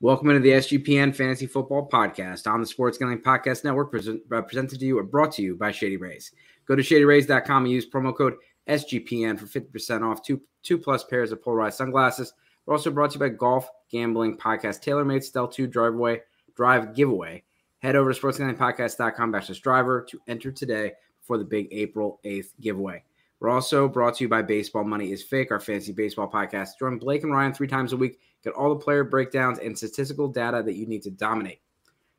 Welcome into the SGPN Fantasy Football Podcast on the Sports Gambling Podcast Network, present, presented to you or brought to you by Shady Rays. Go to shadyrays.com and use promo code SGPN for 50% off two, two plus pairs of polarized sunglasses. We're also brought to you by Golf Gambling Podcast, TaylorMade Stealth 2 Driveway Drive Giveaway. Head over to sportsgamblingpodcast.com backslash driver to enter today for the big April 8th giveaway. We're also brought to you by Baseball Money is Fake, our fantasy baseball podcast. Join Blake and Ryan three times a week Get all the player breakdowns and statistical data that you need to dominate.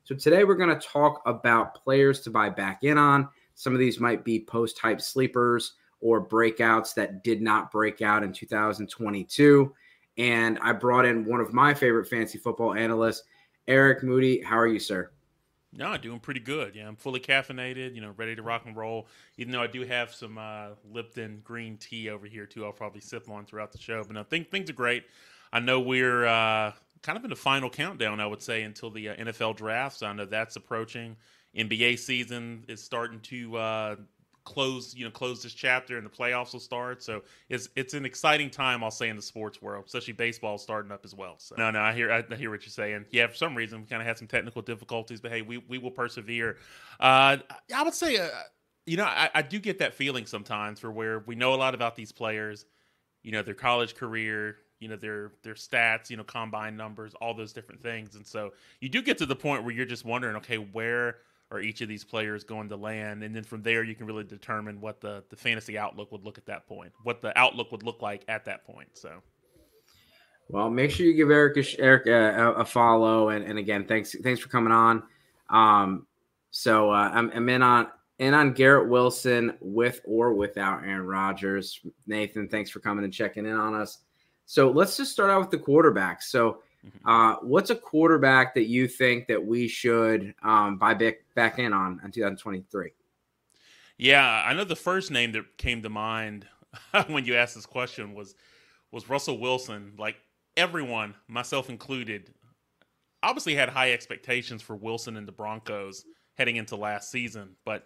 So today we're going to talk about players to buy back in on. Some of these might be post type sleepers or breakouts that did not break out in 2022. And I brought in one of my favorite fantasy football analysts, Eric Moody. How are you, sir? No, doing pretty good. Yeah, I'm fully caffeinated, you know, ready to rock and roll. Even though I do have some uh, Lipton green tea over here too, I'll probably sip on throughout the show. But no, think, things are great. I know we're uh, kind of in the final countdown, I would say, until the uh, NFL drafts. I know that's approaching. NBA season is starting to uh, close, you know, close this chapter, and the playoffs will start. So it's it's an exciting time, I'll say, in the sports world, especially baseball starting up as well. So no, no, I hear I hear what you're saying. Yeah, for some reason we kind of had some technical difficulties, but hey, we we will persevere. Uh, I would say, uh, you know, I, I do get that feeling sometimes for where we know a lot about these players, you know, their college career, you know their their stats, you know combine numbers, all those different things, and so you do get to the point where you're just wondering, okay, where are each of these players going to land, and then from there you can really determine what the the fantasy outlook would look at that point, what the outlook would look like at that point. So. Well, make sure you give Eric a, Eric a, a follow, and, and again, thanks thanks for coming on. Um, so uh, I'm, I'm in on in on Garrett Wilson with or without Aaron Rodgers. Nathan, thanks for coming and checking in on us. So let's just start out with the quarterbacks. So, mm-hmm. uh, what's a quarterback that you think that we should um, buy back, back in on in 2023? Yeah, I know the first name that came to mind when you asked this question was was Russell Wilson. Like everyone, myself included, obviously had high expectations for Wilson and the Broncos heading into last season, but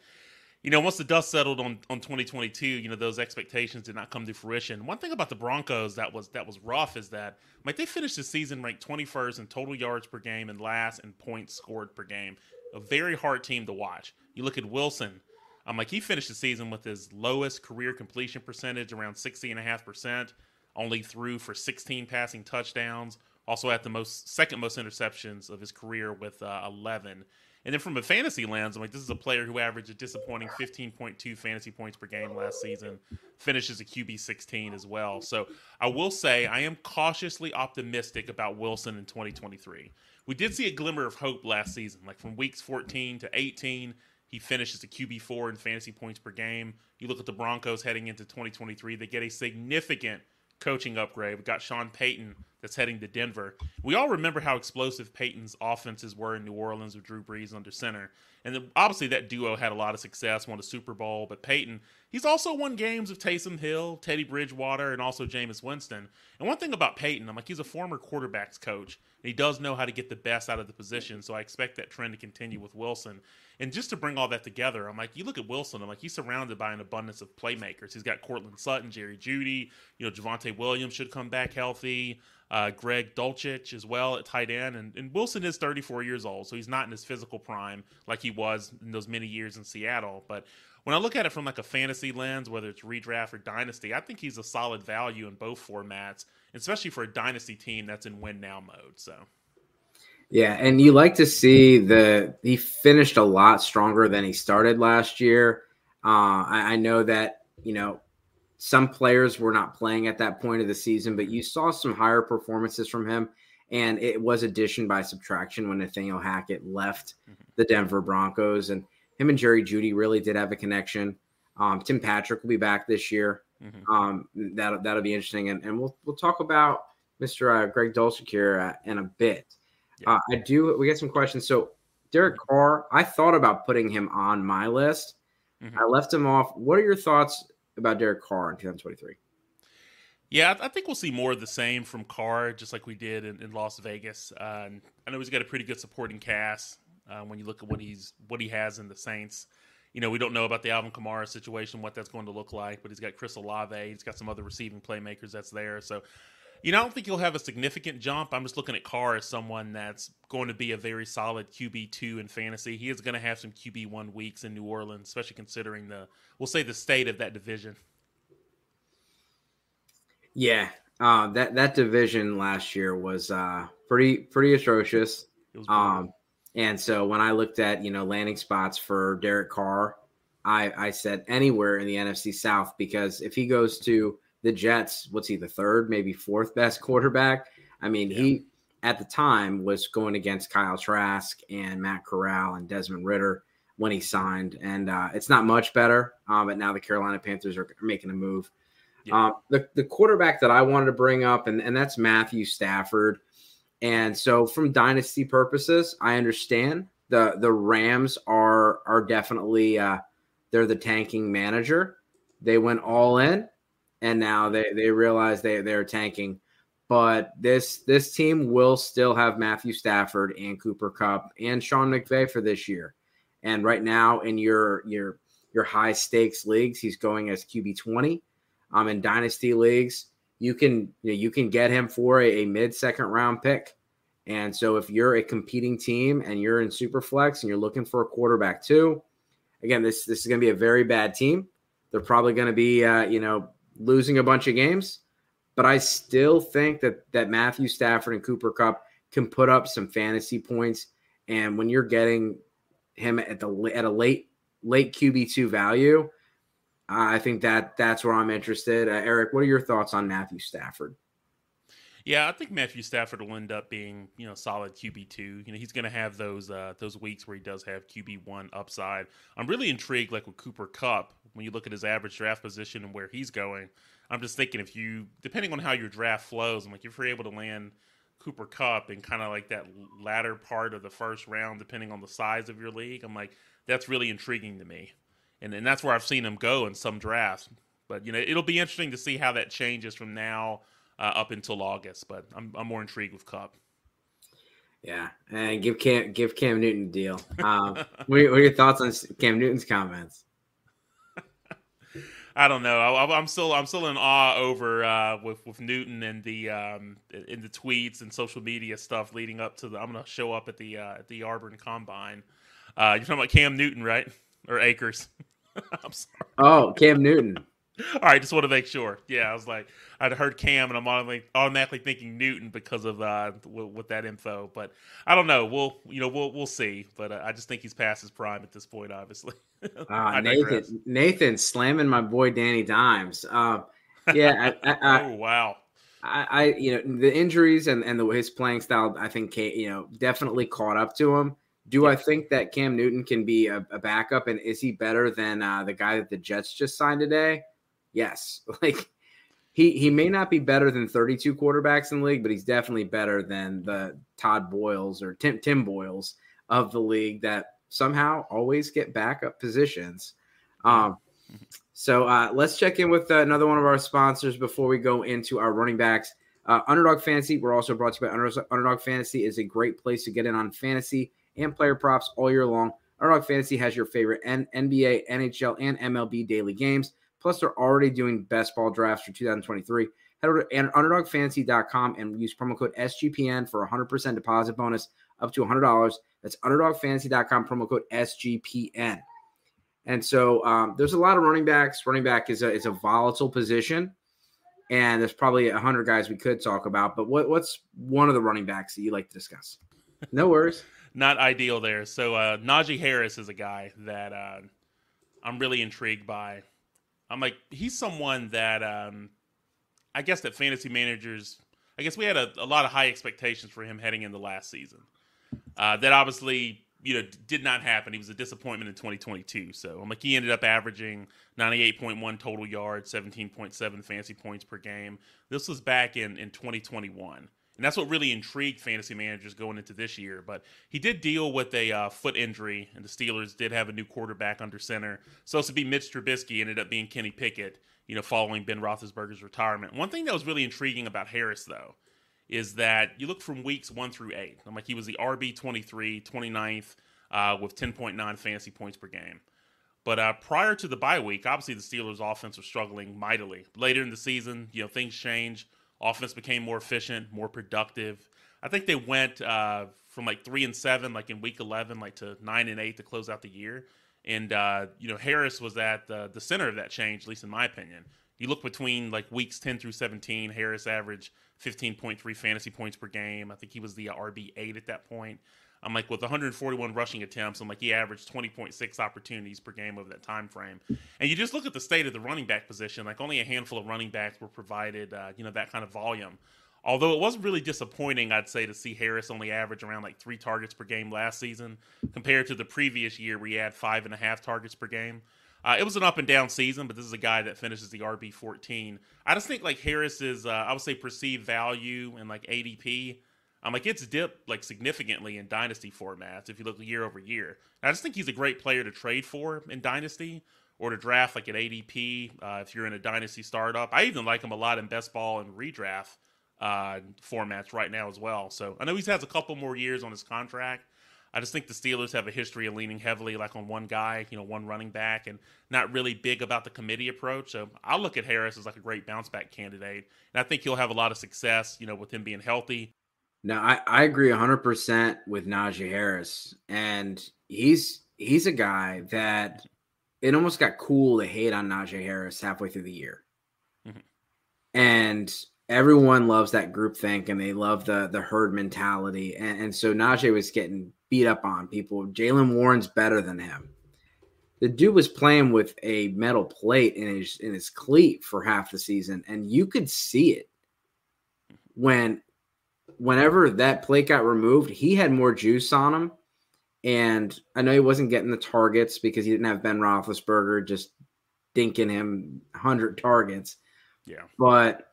you know, once the dust settled on, on 2022, you know, those expectations did not come to fruition. One thing about the Broncos that was that was rough is that like they finished the season ranked 21st in total yards per game and last in points scored per game. A very hard team to watch. You look at Wilson, I'm like he finished the season with his lowest career completion percentage around 60.5%, only threw for 16 passing touchdowns, also had the most second most interceptions of his career with uh, 11. And then from a fantasy lens, I'm like, this is a player who averaged a disappointing 15.2 fantasy points per game last season, finishes a QB 16 as well. So I will say I am cautiously optimistic about Wilson in 2023. We did see a glimmer of hope last season, like from weeks 14 to 18. He finishes a QB4 in fantasy points per game. You look at the Broncos heading into 2023, they get a significant coaching upgrade. We got Sean Payton that's heading to Denver. We all remember how explosive Payton's offenses were in New Orleans with Drew Brees under center. And then obviously that duo had a lot of success, won a Super Bowl. But Payton, he's also won games of Taysom Hill, Teddy Bridgewater, and also Jameis Winston. And one thing about Payton, I'm like, he's a former quarterbacks coach. And he does know how to get the best out of the position. So I expect that trend to continue with Wilson. And just to bring all that together, I'm like, you look at Wilson, I'm like, he's surrounded by an abundance of playmakers. He's got Courtland Sutton, Jerry Jeudy, you know, Javonte Williams should come back healthy. Uh, Greg Dulcich as well at tight end. And, and Wilson is 34 years old, so he's not in his physical prime like he was in those many years in Seattle. But when I look at it from like a fantasy lens, whether it's redraft or dynasty, I think he's a solid value in both formats, especially for a dynasty team that's in win now mode. So. Yeah, and you like to see the he finished a lot stronger than he started last year. Uh, I, I know that you know some players were not playing at that point of the season, but you saw some higher performances from him, and it was addition by subtraction when Nathaniel Hackett left mm-hmm. the Denver Broncos, and him and Jerry Jeudy really did have a connection. Um, Tim Patrick will be back this year. Mm-hmm. Um, that'll that'll be interesting, and, and we'll we'll talk about Mr. Uh, Greg Dulcich here uh, in a bit. Yeah. Uh, I do. We get some questions. So Derek Carr, I thought about putting him on my list. Mm-hmm. I left him off. What are your thoughts about Derek Carr in 2023? Yeah, I think we'll see more of the same from Carr, just like we did in, in Las Vegas. Uh, I know he's got a pretty good supporting cast uh, when you look at what he's what he has in the Saints. You know, we don't know about the Alvin Kamara situation, what that's going to look like, but he's got Chris Olave, he's got some other receiving playmakers that's there. So You know, I don't think he'll have a significant jump. I'm just looking at Carr as someone that's going to be a very solid QB two in fantasy. He is going to have some QB one weeks in New Orleans, especially considering the we'll say the state of that division. Yeah, uh, that that division last year was uh, pretty pretty atrocious. Um, and so when I looked at you know landing spots for Derek Carr, I I said anywhere in the NFC South because if he goes to the Jets, what's he the third, maybe fourth best quarterback? I mean, yeah. he at the time was going against Kyle Trask and Matt Corral and Desmond Ridder when he signed, and uh, it's not much better. Uh, but now the Carolina Panthers are making a move. Yeah. Um, the the quarterback that I wanted to bring up, and and that's Matthew Stafford. And so, from dynasty purposes, I understand the the Rams are are definitely uh, they're the tanking manager. They went all in, and now they they realize they they're tanking. But this this team will still have Matthew Stafford and Cooper Kupp and Sean McVay for this year. And right now, in your your your high stakes leagues, he's going as QB twenty. Um, in dynasty leagues, you can you, know, you can get him for a, a mid second round pick. And so if you're a competing team and you're in super flex and you're looking for a quarterback too, again, this this is going to be a very bad team. They're probably going to be uh, you know losing a bunch of games, but I still think that that Matthew Stafford and Cooper Kupp can put up some fantasy points. And when you're getting him at the at a late late QB two value, I think that that's where I'm interested. Uh, Eric, what are your thoughts on Matthew Stafford? Yeah, I think Matthew Stafford will end up being you know solid QB two. You know he's going to have those uh, those weeks where he does have QB one upside. I'm really intrigued, like with Cooper Kupp, when you look at his average draft position and where he's going. I'm just thinking if you, depending on how your draft flows, I'm like if you're able to land Cooper Kupp in kind of like that latter part of the first round, depending on the size of your league, I'm like that's really intriguing to me and and that's where I've seen him go in some drafts. But you know, it'll be interesting to see how that changes from now uh, up until August. But I'm I'm more intrigued with Kupp. Yeah, and give Cam give Cam Newton a deal. Are, what, are, your thoughts on Cam Newton's comments? I don't know. I, am still I'm still in awe over uh, with with Newton and the um, in the tweets and social media stuff leading up to the. I'm gonna show up at the uh, at the Auburn Combine. Uh, you're talking about Cam Newton, right? Or Akers? I'm sorry. Oh, Cam Newton. All right, just want to make sure. Yeah, I was like, I'd heard Cam, and I'm automatically, thinking Newton because of uh, with, with, that info. But I don't know. We'll, you know, we'll we'll see. But uh, I just think he's past his prime at this point. Obviously. Uh, Nathan, Nathan slamming my boy Danny Dimes. Uh, yeah. I, I, I, oh wow. I, I, you know, the injuries and and the, his playing style, I think, you know, definitely caught up to him. Do I think that Cam Newton can be a, a backup, and is he better than uh, the guy that the Jets just signed today? Yes. Like he he may not be better than 32 quarterbacks in the league, but he's definitely better than the Todd Boyles or Tim Tim Boyles of the league that somehow always get backup positions. Um, so uh, let's check in with uh, another one of our sponsors before we go into our running backs. Uh, Underdog Fantasy. We're also brought to you by Underdog Fantasy. is a great place to get in on fantasy and player props all year long. Underdog Fantasy has your favorite N- NBA, NHL, and MLB daily games. Plus, they're already doing best ball drafts for 2023. Head over to underdogfantasy.com and use promo code SGPN for a 100% deposit bonus up to $100. That's underdogfantasy.com, promo code SGPN. And so um, there's a lot of running backs. Running back is a, is a volatile position. And there's probably 100 guys we could talk about. But what, what's one of the running backs that you like to discuss? No worries not ideal there. So uh, Najee Harris is a guy that uh, I'm really intrigued by. I'm like he's someone that um, I guess that fantasy managers. I guess we had a, a lot of high expectations for him heading into last season. Uh, that obviously you know did not happen. He was a disappointment in 2022. So I'm like he ended up averaging 98.1 total yards, 17.7 fantasy points per game. This was back in in 2021. And that's what really intrigued fantasy managers going into this year. But he did deal with a uh, foot injury, and the Steelers did have a new quarterback under center. So to be Mitch Trubisky ended up being Kenny Pickett, you know, following Ben Roethlisberger's retirement. One thing that was really intriguing about Harris, though, is that you look from weeks one through eight. I'm like, he was the RB 23, 29th, uh, with 10.9 fantasy points per game. But uh, prior to the bye week, obviously the Steelers' offense was struggling mightily. Later in the season, you know, things change Offense became more efficient, more productive. I think they went uh, from like three and seven, like in week eleven, like to nine and eight to close out the year. And uh, you know, Harris was at the, the center of that change, at least in my opinion. You look between like weeks ten through seventeen, Harris averaged fifteen point three fantasy points per game. I think he was the RB eight at that point. I'm like with 141 rushing attempts, I'm like he averaged 20.6 opportunities per game over that time frame. And you just look at the state of the running back position, like only a handful of running backs were provided, uh, you know, that kind of volume. Although it was really disappointing, I'd say, to see Harris only average around like three targets per game last season compared to the previous year where he had five and a half targets per game. Uh, it was an up and down season, but this is a guy that finishes the RB 14. I just think like Harris's, uh, I would say, perceived value and like ADP I'm like it's dipped like significantly in dynasty formats if you look year over year. And I just think he's a great player to trade for in dynasty or to draft like at ADP uh, if you're in a dynasty startup. I even like him a lot in best ball and redraft uh, formats right now as well. So I know he has a couple more years on his contract. I just think the Steelers have a history of leaning heavily like on one guy, you know, one running back, and not really big about the committee approach. So I'll look at Harris as like a great bounce back candidate, and I think he'll have a lot of success, you know, with him being healthy no, I, I agree 100% with Najee Harris. And he's he's a guy that it almost got cool to hate on Najee Harris halfway through the year. Mm-hmm. And everyone loves that group think and they love the the herd mentality. And, and so Najee was getting beat up on people. Jaylen Warren's better than him. The dude was playing with a metal plate in his in his cleat for half the season, and you could see it when whenever that plate got removed, he had more juice on him. And I know he wasn't getting the targets because he didn't have Ben Roethlisberger just dinking him 100 targets. Yeah. But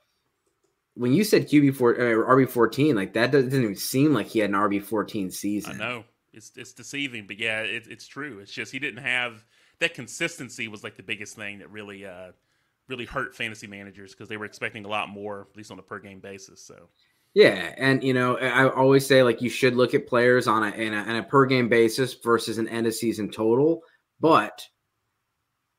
when you said QB four or RB fourteen, like that doesn't even seem like he had an RB fourteen season. I know it's it's deceiving, but yeah, it, it's true. It's just he didn't have that consistency was like the biggest thing that really uh really hurt fantasy managers because they were expecting a lot more, at least on a per game basis. So yeah, and you know, I always say like you should look at players on a in a, a per game basis versus an end of season total, but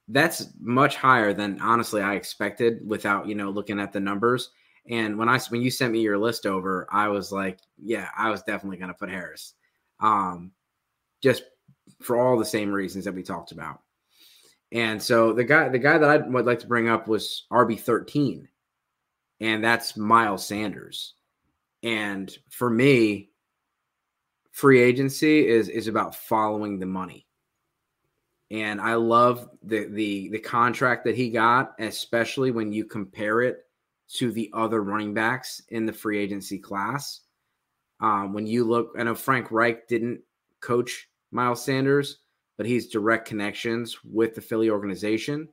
that's much higher than honestly I expected without you know looking at the numbers. And when I when you sent me your list over, I was like, yeah, I was definitely going to put Harris, um, just for all the same reasons that we talked about. And so the guy the guy that I would like to bring up was RB thirteen, and that's Miles Sanders. And for me, free agency is is about following the money. And I love the the the contract that he got, especially when you compare it to the other running backs in the free agency class. Um, when you look, I know Frank Reich didn't coach Miles Sanders, but he's direct connections with the Philly organization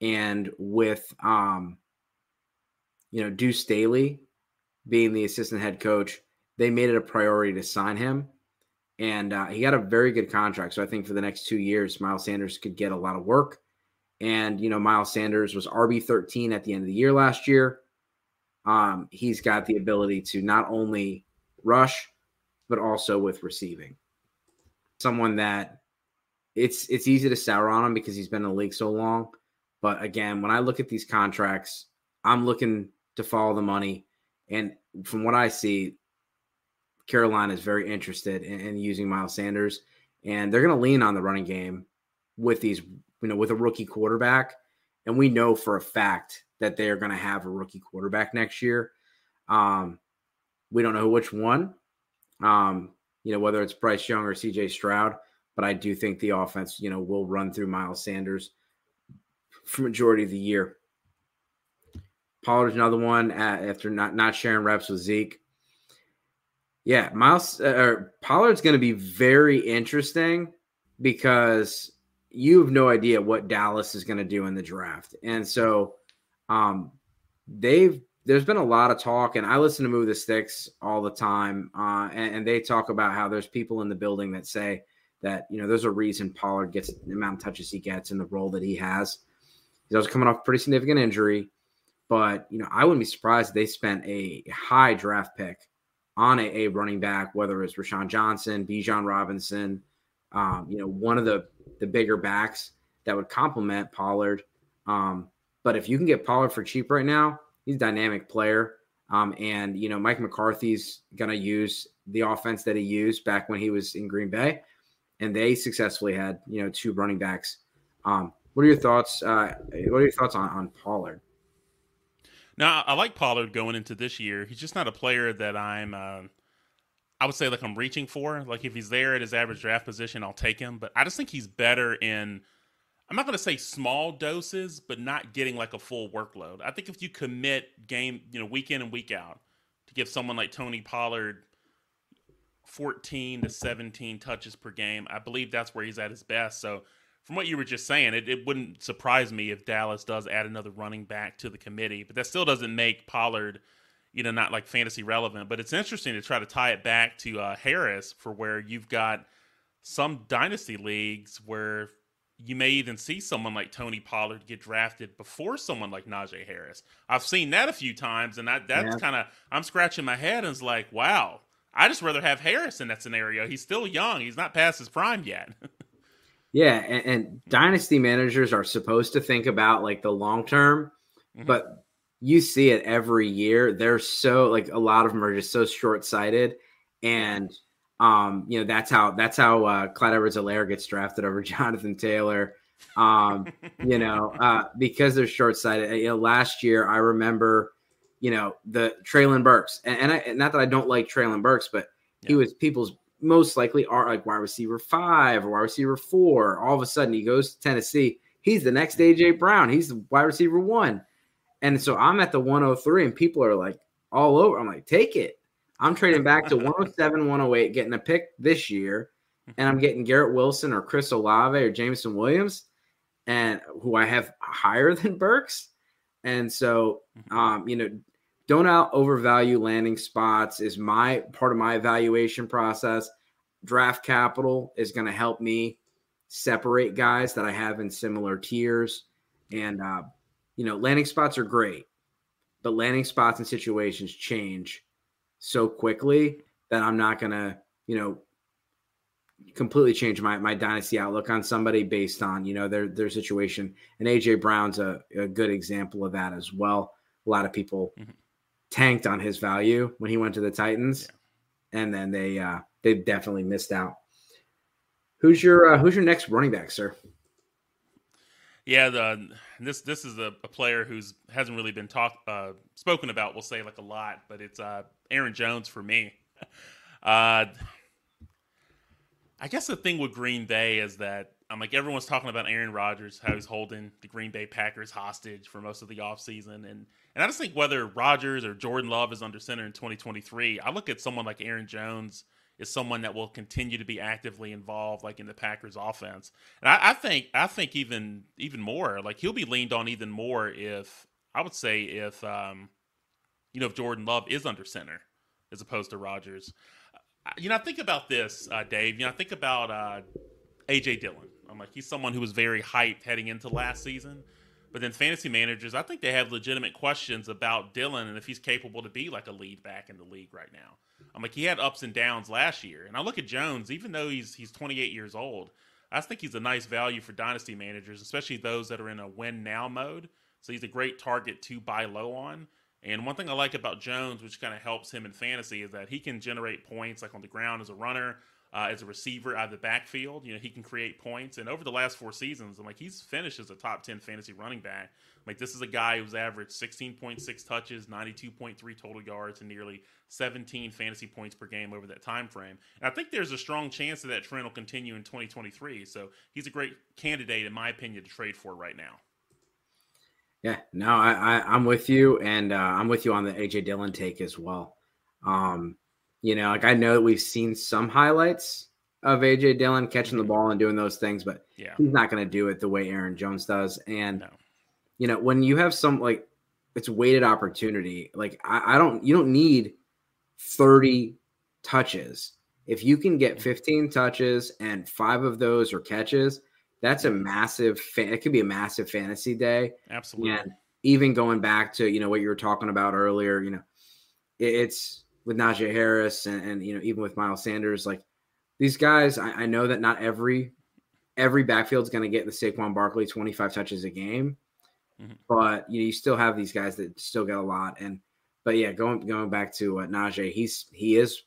and with um, you know Deuce Staley being the assistant head coach, they made it a priority to sign him. And uh, he got a very good contract. So I think for the next two years, Miles Sanders could get a lot of work. And, you know, Miles Sanders was RB13 at the end of the year last year. Um, he's got the ability to not only rush, but also with receiving. Someone that it's it's easy to sour on him because he's been in the league so long. But again, when I look at these contracts, I'm looking to follow the money. And from what I see, Carolina is very interested in, in using Miles Sanders, and they're going to lean on the running game with these, you know, with a rookie quarterback. And we know for a fact that they are going to have a rookie quarterback next year. Um, we don't know which one, um, you know, whether it's Bryce Young or CJ Stroud, but I do think the offense, you know, will run through Miles Sanders for majority of the year. Pollard's another one after not not sharing reps with Zeke. Yeah, Miles uh, or Pollard's going to be very interesting because you have no idea what Dallas is going to do in the draft, and so um, they've there's been a lot of talk, and I listen to Move the Sticks all the time, uh, and, and, they talk about how there's people in the building that say that you know there's a reason Pollard gets the amount of touches he gets in the role that he has. He's also coming off a pretty significant injury. But you know, I wouldn't be surprised if they spent a high draft pick on a, a running back, whether it's Roschon Johnson, Bijan Robinson, um, you know, one of the the bigger backs that would complement Pollard. Um, but if you can get Pollard for cheap right now, he's a dynamic player. Um, and you know, Mike McCarthy's gonna use the offense that he used back when he was in Green Bay, and they successfully had you know two running backs. Um, what are your thoughts? Uh, what are your thoughts on on Pollard? Now, I like Pollard going into this year. He's just not a player that I'm. Uh, I would say like I'm reaching for. Like if he's there at his average draft position, I'll take him. But I just think he's better in. I'm not going to say small doses, but not getting like a full workload. I think if you commit game, you know, week in and week out, to give someone like Tony Pollard 14 to 17 touches per game, I believe that's where he's at his best. So from what you were just saying, it, it wouldn't surprise me if Dallas does add another running back to the committee, but that still doesn't make Pollard, you know, not like fantasy relevant. But it's interesting to try to tie it back to uh, Harris for where you've got some dynasty leagues where you may even see someone like Tony Pollard get drafted before someone like Najee Harris. I've seen that a few times, and that that's yeah. kind of I'm scratching my head and it's like, wow, I just rather have Harris in that scenario. He's still young; he's not past his prime yet. Yeah, and, and, dynasty managers are supposed to think about like the long term, mm-hmm. but you see it every year. They're so like a lot of them are just so short sighted, and um, you know that's how that's how uh, Clyde Edwards-Helaire gets drafted over Jonathan Taylor. Um, you know, uh, because they're short sighted. You know, last year I remember, you know, the Treylon Burks, and, and I not that I don't like Treylon Burks, but yeah. he was people's most likely are like wide receiver five or wide receiver four. All of a sudden, he goes to Tennessee. He's the next AJ Brown. He's the wide receiver one. And so I'm at the 103, and people are like all over. I'm like, take it. I'm trading back to 107, 108, getting a pick this year, and I'm getting Garrett Wilson or Chris Olave or Jameson Williams, and who I have higher than Burks. And so, mm-hmm. um, you know, don't out overvalue landing spots is my part of my evaluation process. Draft capital is going to help me separate guys that I have in similar tiers. And, uh, you know, landing spots are great, but landing spots and situations change so quickly that I'm not going to, you know, completely change my, my dynasty outlook on somebody based on, you know, their, their situation. And AJ Brown's a, a good example of that as well. A lot of people mm-hmm tanked on his value when he went to the Titans, yeah. and then they uh, they definitely missed out. Who's your uh, Who's your next running back, sir? Yeah, the this this is a, a player who's hasn't really been talked uh, spoken about. We'll say like a lot, but it's uh, Aaron Jones for me. Uh, I guess the thing with Green Bay is that I'm like everyone's talking about Aaron Rodgers, how he's holding the Green Bay Packers hostage for most of the offseason. and and I just think whether Rodgers or Jordan Love is under center in 2023, I look at someone like Aaron Jones is someone that will continue to be actively involved, like in the Packers offense. And I, I think I think even even more, like he'll be leaned on even more if I would say if um, you know if Jordan Love is under center as opposed to Rodgers. You know, I think about this, uh, Dave. You know, I think about uh, AJ Dillon. I'm like, he's someone who was very hyped heading into last season. But then fantasy managers, I think they have legitimate questions about Dillon and if he's capable to be like a lead back in the league right now. I'm like he had ups and downs last year, and I look at Jones, even though he's he's 28 years old, I think he's a nice value for dynasty managers, especially those that are in a win now mode. So he's a great target to buy low on. And one thing I like about Jones, which kind of helps him in fantasy, is that he can generate points like on the ground as a runner, uh, as a receiver out of the backfield. You know, he can create points. And over the last four seasons, I'm like, he's finished as a top 10 fantasy running back. Like, this is a guy who's averaged 16.6 touches, 92.3 total yards, and nearly 17 fantasy points per game over that time frame. And I think there's a strong chance that that trend will continue in 2023. So he's a great candidate, in my opinion, to trade for right now. Yeah, no, I, I am with you, and uh, I'm with you on the AJ Dillon take as well. Um, you know, like I know that we've seen some highlights of AJ Dillon catching the mm-hmm. ball and doing those things, but yeah. he's not going to do it the way Aaron Jones does. And no. you know, when you have some like it's weighted opportunity, like I, I don't you don't need 30 touches. If you can get 15 touches and five of those are catches, that's a massive fan. It could be a massive fantasy day. Absolutely. And even going back to you know what you were talking about earlier, you know, it's with Najee Harris and, and, you know even with Miles Sanders, like these guys, I, I know that not every every backfield is going to get the Saquon Barkley 25 touches a game, mm-hmm. but you know you still have these guys that still get a lot. And but yeah, going going back to uh, Najee, he's he is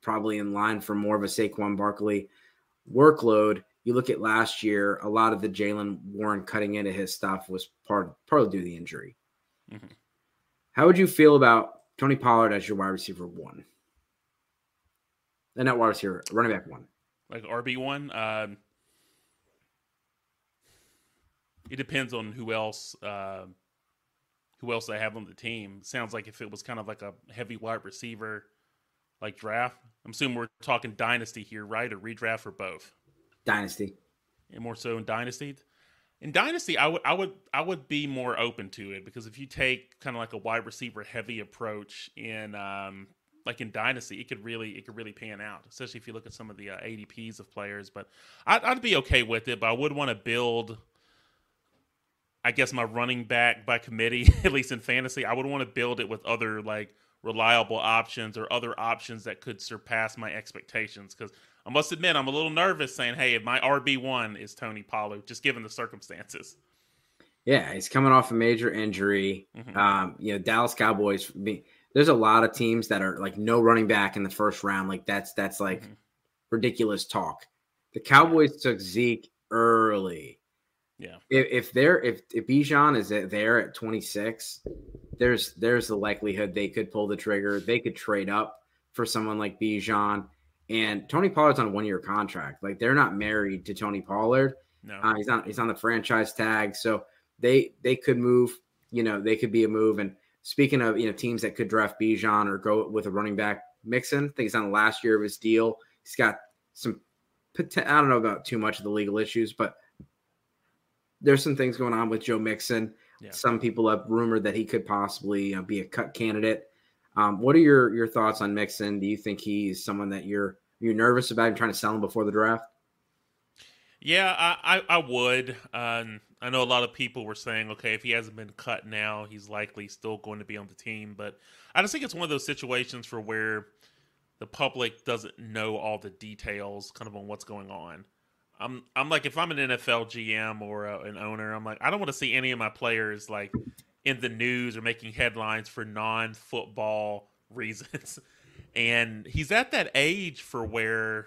probably in line for more of a Saquon Barkley workload. You look at last year, a lot of the Jaylen Warren cutting into his stuff was part partly due to the injury. Mm-hmm. How would you feel about Tony Pollard as your wide receiver one? And not wide receiver, running back one. Like RB one. Um, it depends on who else uh, who else they have on the team. Sounds like if it was kind of like a heavy wide receiver like draft. I'm assuming we're talking dynasty here, right? Or redraft or both? Dynasty. And more so in dynasty. In dynasty, I would I would I would be more open to it because if you take kind of like a wide receiver heavy approach in um, like in dynasty, it could really it could really pan out, especially if you look at some of the uh, ADPs of players. But I'd, I'd be okay with it, but I would want to build. I guess my running back by committee, at least in fantasy, I would want to build it with other like reliable options or other options that could surpass my expectations. Because I must admit, I'm a little nervous saying, "Hey, if my RB one is Tony Pollard," just given the circumstances. Yeah, he's coming off a major injury. Mm-hmm. Um, you know, Dallas Cowboys. There's a lot of teams that are like no running back in the first round. Like that's that's like mm-hmm. ridiculous talk. The Cowboys took Zeke early. Yeah. If, if they're if if Bijan is there at 26, there's there's the likelihood they could pull the trigger. They could trade up for someone like Bijan. And Tony Pollard's on a one year contract. Like they're not married to Tony Pollard. No, uh, he's on he's on the franchise tag. So they they could move. You know, they could be a move. And speaking of you know teams that could draft Bijan or go with a running back, Mixon. I think he's on the last year of his deal. He's got some. I don't know about too much of the legal issues, but there's some things going on with Joe Mixon. Yeah. Some people have rumored that he could possibly uh, be a cut candidate. Um, what are your your thoughts on Mixon? Do you think he's someone that you're you're nervous about trying to sell him before the draft? Yeah, I I, I would. Um, I know a lot of people were saying, okay, if he hasn't been cut now, he's likely still going to be on the team. But I just think it's one of those situations for where the public doesn't know all the details, kind of on what's going on. I'm I'm like if I'm an NFL GM or a, an owner, I'm like I don't want to see any of my players like in the news or making headlines for non-football reasons. and he's at that age for where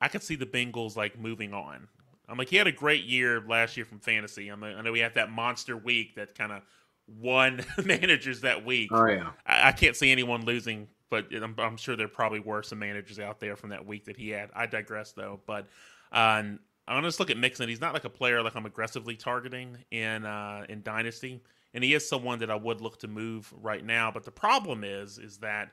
I could see the Bengals like moving on. I'm like he had a great year last year from fantasy. I'm, I know we had that monster week that kind of won managers that week. Oh yeah, I, I can't see anyone losing but I'm, I'm, sure there probably were some managers out there from that week that he had. I digress though, but uh, I'm gonna just look at Mixon. He's not like a player like I'm aggressively targeting in uh, in Dynasty, and he is someone that I would look to move right now. But the problem is, is that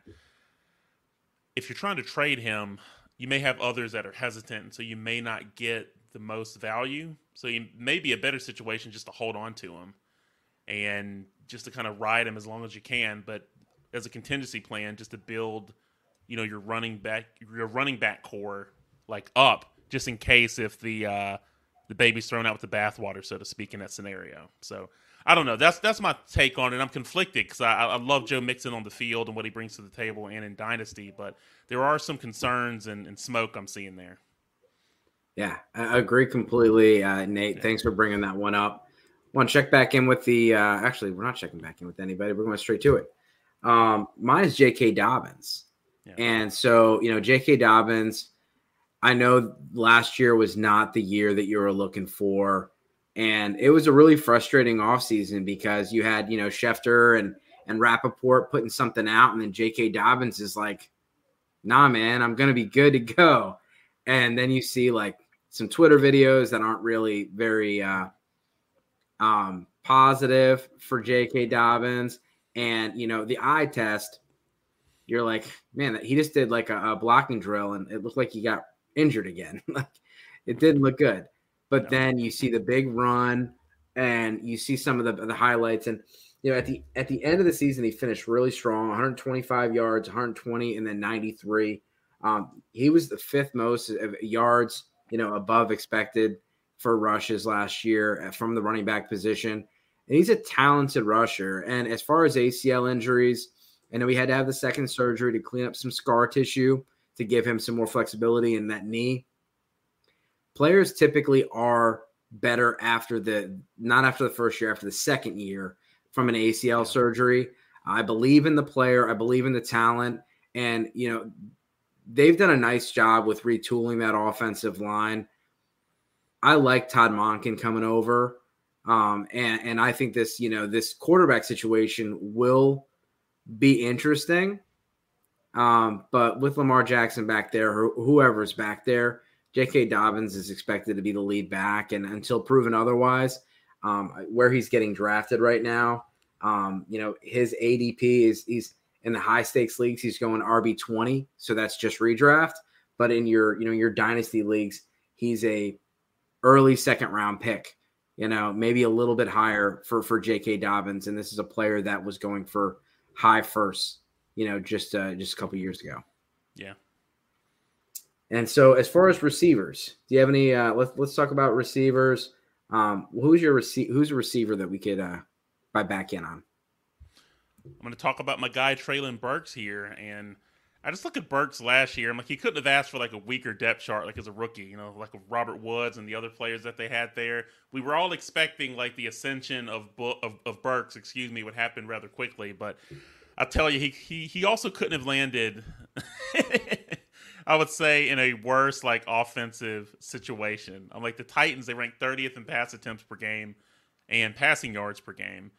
if you're trying to trade him, you may have others that are hesitant, so you may not get the most value. So you may be a better situation just to hold on to him and just to kind of ride him as long as you can. But as a contingency plan just to build, you know, your running back your running back core like up just in case if the uh, the baby's thrown out with the bathwater, so to speak, in that scenario. So I don't know. That's that's my take on it. I'm conflicted because I, I love Joe Mixon on the field and what he brings to the table and in Dynasty, but there are some concerns and, and smoke I'm seeing there. Yeah, I agree completely, uh, Nate. Yeah. Thanks for bringing that one up. Want to check back in with the? Uh, actually, we're not checking back in with anybody. We're going straight to it. Um, mine is J.K. Dobbins. Yeah. And so, you know, J.K. Dobbins, I know last year was not the year that you were looking for. And it was a really frustrating offseason because you had, you know, Schefter and and Rapoport putting something out, and then J.K. Dobbins is like, nah, man, I'm gonna be good to go. And then you see like some Twitter videos that aren't really very uh um positive for J.K. Dobbins and you know the eye test you're like man he just did like a, a blocking drill and it looked like he got injured again. Like it didn't look good. But no. then you see the big run and you see some of the, the highlights. And you know at the at the end of the season he finished really strong 125 yards 120 and then 93 um, he was the fifth most yards you know above expected for rushes last year uh, from the running back position. And he's a talented rusher. And as far as ACL injuries, I know he had to have the second surgery to clean up some scar tissue to give him some more flexibility in that knee. Players typically are better after the not after the first year, after the second year from an ACL surgery. I believe in the player. I believe in the talent. And, you know, they've done a nice job with retooling that offensive line. I like Todd Monken coming over. Um, and, and I think this, you know, this quarterback situation will be interesting. Um, but with Lamar Jackson back there, whoever's back there, J.K. Dobbins is expected to be the lead back. And until proven otherwise, um, where he's getting drafted right now, um, you know, his ADP is he's in the high stakes leagues, he's going RB twenty, so that's just redraft. But in your you know your dynasty leagues, he's a early second round pick. You know, maybe a little bit higher for for J.K. Dobbins, and this is a player that was going for high first. You know, just uh, just a couple years ago. Yeah. And so, as far as receivers, do you have any? Uh, let's let's talk about receivers. Um, who's your receiver? Who's a receiver that we could uh, buy back in on? I'm going to talk about my guy Treylon Burks here, and I just look at Burks last year. I'm like, he couldn't have asked for like a weaker depth chart, like as a rookie, you know, like Robert Woods and the other players that they had there. We were all expecting like the ascension of of, of Burks, excuse me, would happen rather quickly, but I'll tell you, he he he also couldn't have landed. I would say in a worse like offensive situation. I'm like the Titans, they rank 30th in pass attempts per game and passing yards per game.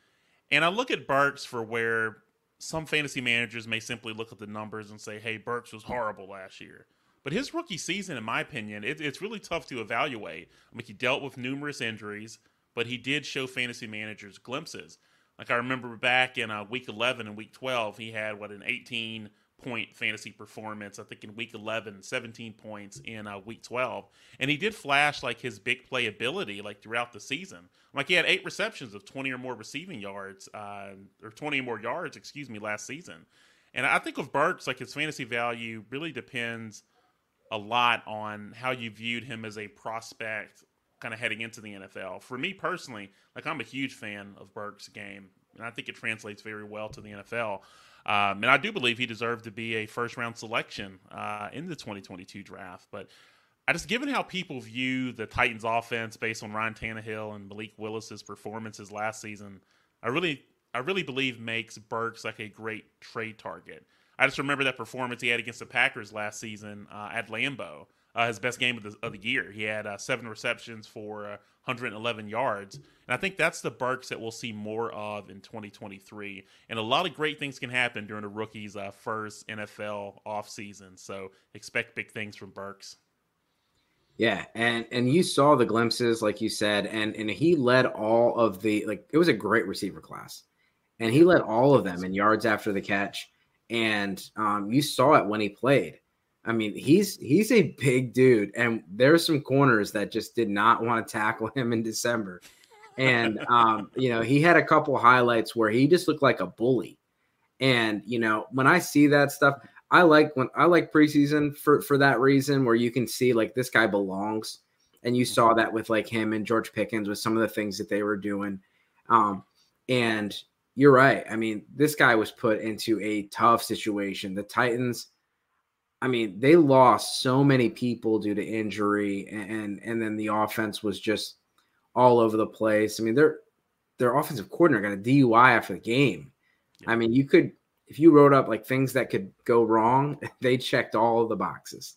And I look at Burks for where some fantasy managers may simply look at the numbers and say, hey, Burks was horrible last year. But his rookie season, in my opinion, it, it's really tough to evaluate. I mean, he dealt with numerous injuries, but he did show fantasy managers glimpses. Like I remember back in uh, week 11 and week 12, he had what an 18 point fantasy performance. I think in week 11, 17 points in uh, week 12. And he did flash like his big play ability like throughout the season. Like he had eight receptions of 20 or more receiving yards, uh, or 20 or more yards, excuse me, last season. And I think of Burks, like his fantasy value really depends a lot on how you viewed him as a prospect kind of heading into the NFL. For me personally, like I'm a huge fan of Burke's game, and I think it translates very well to the NFL. Um, and I do believe he deserved to be a first round selection uh, in the 2022 draft. But I just, given how people view the Titans offense based on Ryan Tannehill and Malik Willis's performances last season, I really, I really believe makes Burks like a great trade target. I just remember that performance he had against the Packers last season uh, at Lambeau uh, his best game of the, of the year. He had uh, seven receptions for uh, 111 yards. And I think that's the Burks that we'll see more of in 2023. And a lot of great things can happen during a rookie's uh, first NFL offseason. So expect big things from Burks. Yeah, and and you saw the glimpses, like you said, and and he led all of the like it was a great receiver class, and he led all of them in yards after the catch, and um, you saw it when he played. I mean, he's he's a big dude, and there's some corners that just did not want to tackle him in December. And um, you know, he had a couple highlights where he just looked like a bully. And you know, when I see that stuff, I like when I like preseason for for that reason, where you can see like this guy belongs. And you saw that with like him and George Pickens with some of the things that they were doing. Um, and you're right. I mean, this guy was put into a tough situation. The Titans I mean, they lost so many people due to injury, and and then the offense was just all over the place. I mean, their their offensive coordinator got a DUI after the game. I mean, you could if you wrote up like things that could go wrong, they checked all of the boxes.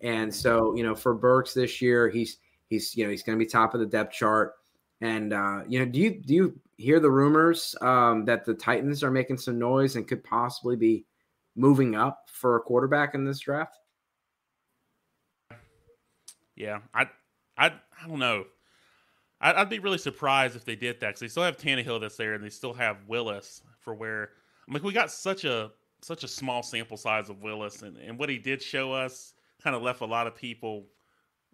And so, you know, for Burks this year, he's he's you know he's going to be top of the depth chart. And uh, you know, do you do you hear the rumors um, that the Titans are making some noise and could possibly be moving up for a quarterback in this draft? Yeah, I, I, I don't know. I'd, I'd be really surprised if they did that because they still have Tannehill that's there, and they still have Willis for where. I mean, we got such a such a small sample size of Willis, and, and what he did show us kind of left a lot of people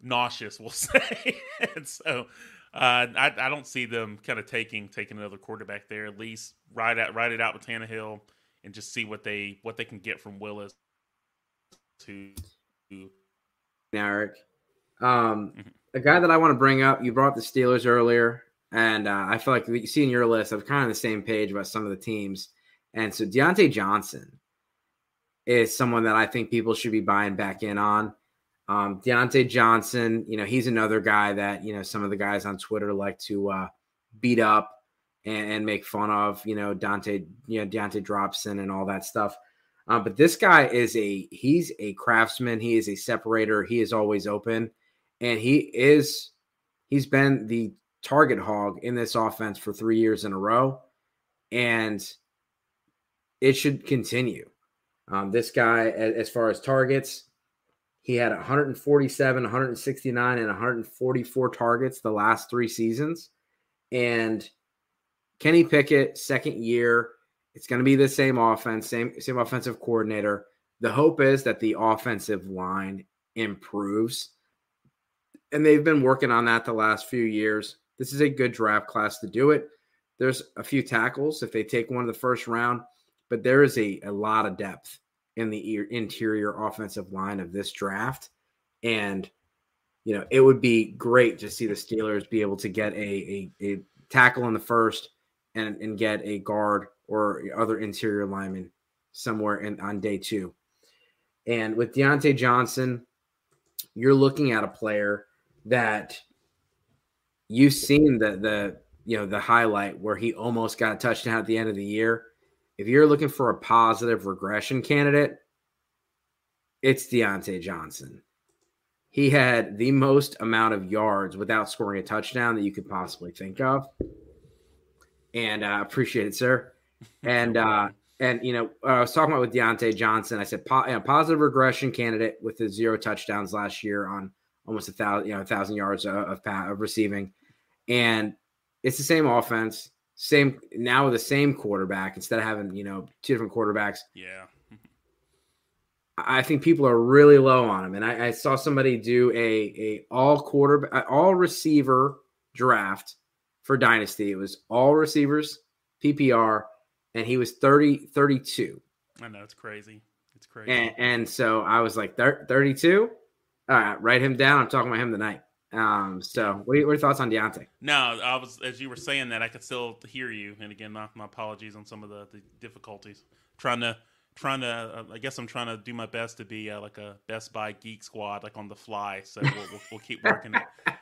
nauseous, we'll say. and so uh, I, I don't see them kind of taking taking another quarterback there. At least ride out ride it out with Tannehill and just see what they what they can get from Willis to Eric. Um, mm-hmm. a guy that I want to bring up, you brought the Steelers earlier, and uh, I feel like you see in your list, I'm kind of on the same page about some of the teams. And so Diontae Johnson is someone that I think people should be buying back in on. Um, Diontae Johnson, you know, he's another guy that, you know, some of the guys on Twitter like to uh, beat up and, and make fun of, you know, Dante, you know, Diontae Dropson and all that stuff. Uh, but this guy is a he's a craftsman. He is a separator. He is always open, and he is he's been the target hog in this offense for three years in a row, and it should continue. Um, this guy, as far as targets, he had 147, 169, and 144 targets the last three seasons. And Kenny Pickett, second year, it's going to be the same offense, same same offensive coordinator. The hope is that the offensive line improves. And they've been working on that the last few years. This is a good draft class to do it. There's a few tackles if they take one of the first round, but there is a, a lot of depth in the interior offensive line of this draft. And, you know, it would be great to see the Steelers be able to get a, a, a tackle in the first and, and get a guard or other interior lineman somewhere in on day two. And with Diontae Johnson, you're looking at a player that you've seen the the you know the highlight where he almost got a touchdown at the end of the year. If you're looking for a positive regression candidate, it's Diontae Johnson. He had the most amount of yards without scoring a touchdown that you could possibly think of. And I uh, appreciate it, sir. And uh, and you know, I was talking about with Diontae Johnson. I said po- you know, positive regression candidate with the zero touchdowns last year on almost a thousand, you know, a thousand yards of, of, of receiving, and it's the same offense, same now with the same quarterback instead of having you know two different quarterbacks. Yeah. I think people are really low on him, and I, I saw somebody do a a all quarter all receiver draft for dynasty. It was all receivers PPR and he was 30, 32. I know it's crazy. It's crazy. And, and so I was like, 32? All right, write him down. I'm talking about him tonight. Um, so what are, your thoughts on Diontae? No, I was as you were saying that I could still hear you. And again, my, my apologies on some of the, the difficulties. Trying to trying to uh, I guess I'm trying to do my best to be uh, like a Best Buy geek squad, like on the fly. So we'll, we'll, we'll keep working it.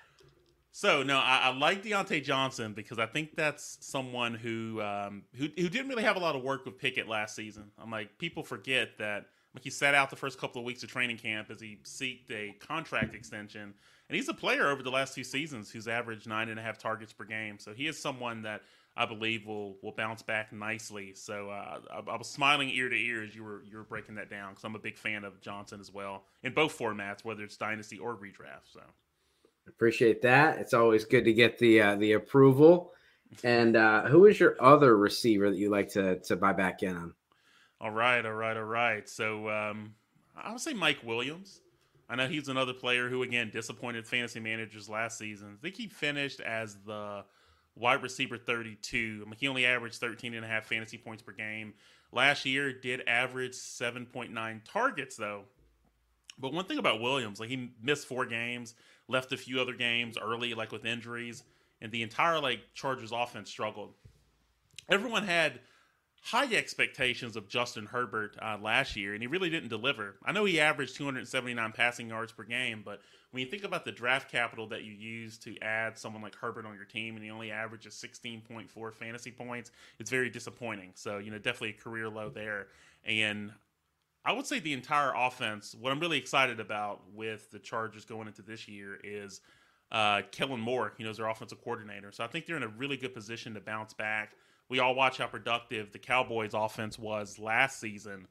So no, I, I, like Diontae Johnson because I think that's someone who, um, who who didn't really have a lot of work with Pickett last season. I'm like people forget that like he sat out the first couple of weeks of training camp as he seeked a contract extension, and he's a player over the last two seasons who's averaged nine and a half targets per game. So he is someone that I believe will will bounce back nicely. So uh, I, I, was smiling ear to ear as you were you were breaking that down because I'm a big fan of Johnson as well in both formats, whether it's dynasty or redraft. So. Appreciate that. It's always good to get the uh, the approval. And uh, who is your other receiver that you like to to buy back in on? All right, all right, all right. So um, I would say Mike Williams. I know he's another player who again disappointed fantasy managers last season. I think he finished as the wide receiver 32. I mean, he only averaged 13 and a half fantasy points per game. Last year did average 7.9 targets though. But one thing about Williams, like he missed four games left a few other games early, like with injuries, and the entire like Chargers offense struggled. Everyone had high expectations of Justin Herbert uh, last year, and he really didn't deliver. I know he averaged 279 passing yards per game, but when you think about the draft capital that you use to add someone like Herbert on your team, and he only averages 16.4 fantasy points, it's very disappointing. So, you know, definitely a career low there. And I would say the entire offense. What I'm really excited about with the Chargers going into this year is uh, Kellen Moore. You know, is their offensive coordinator, so I think they're in a really good position to bounce back. We all watch how productive the Cowboys' offense was last season,